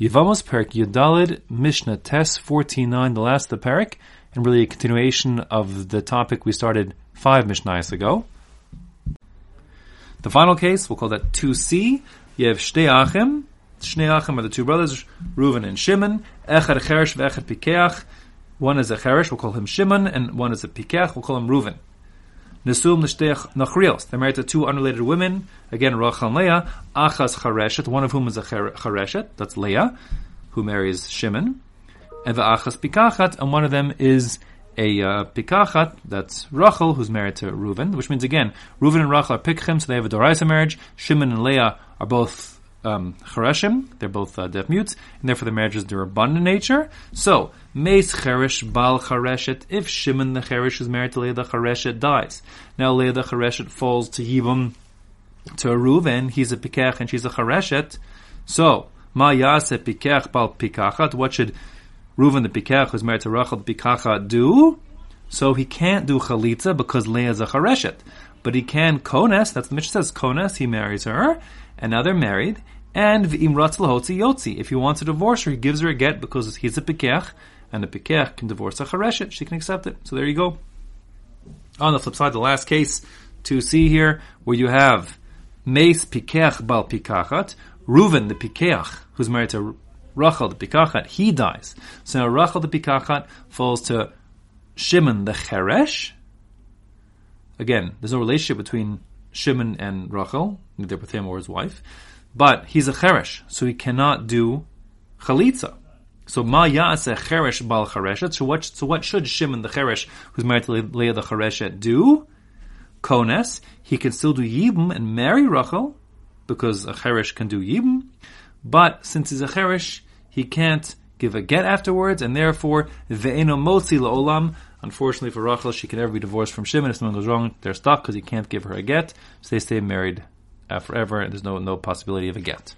Yevamos Perik Yud Daled Mishnah Tes 14.9, the last of the Perik, and really a continuation of the topic we started five Mishnahs ago. The final case, we'll call that 2C. You have Shtei Achim. Shnei Achim are the two brothers, Reuven and Shimon. Echad Cheresh ve'echad Pikeach. One is a Cheresh, we'll call him Shimon, and one is a Pikeach, we'll call him Reuven. Nesum Nishtech Nachrios. They're married to two unrelated women. Again, Rachel and Leah. Achas Chareshet, one of whom is a Chareshet. That's Leah, who marries Shimon. And the Achas Pikachat, and one of them is a uh, Pikachat. That's Rachel, who's married to Reuven. Which means again, Reuven and Rachel are Pikchim, so they have a Doraisa marriage. Shimon and Leah are both um, Chareshim. They're both uh, deaf mutes, and therefore the marriages are d'Rabbanan nature. So, Meis Cheresh Bal Chareshet, if Shimon the Cheresh is married to Leah the Chareshet, dies. Now Leah the Chareshet falls to Yibam, to Reuven, he's a Pikech and she's a Chareshet. So, Ma Yase Pikech Bal Pikachat, what should Reuven the Pikech, who's married to Rachel the Pikachat, do? So he can't do Chalitza because Leah is a Chareshet. But he can Kones, that's the Mishnah says Kones, he marries her, and now they're married. And v'im hotzi yotzi. If he wants to divorce her, he gives her a get because he's a pikech, and a pikech can divorce a chareshet. She can accept it. So there you go. On the flip side, the last case to see here, where you have Meis pikech bal pikachat, Reuven the pikech, who's married to Rachel the pikachat, he dies. So now Rachel the pikachat falls to Shimon the cheresh. Again, there's no relationship between Shimon and Rachel, neither with him or his wife. But he's a cheresh, so he cannot do chalitza. So ma ya'aseh cheresh bal chereshet. So what? So what should Shimon the cheresh, who's married to Leah the chereshet, do? Kones. He can still do yibum and marry Rachel because a cheresh can do yibum. But since he's a cheresh, he can't give a get afterwards, and therefore ve'eno motzi la'olam. Unfortunately for Rachel, she can never be divorced from Shimon. If something goes wrong, they're stuck because he can't give her a get. So they stay married forever, there's no no possibility of a get.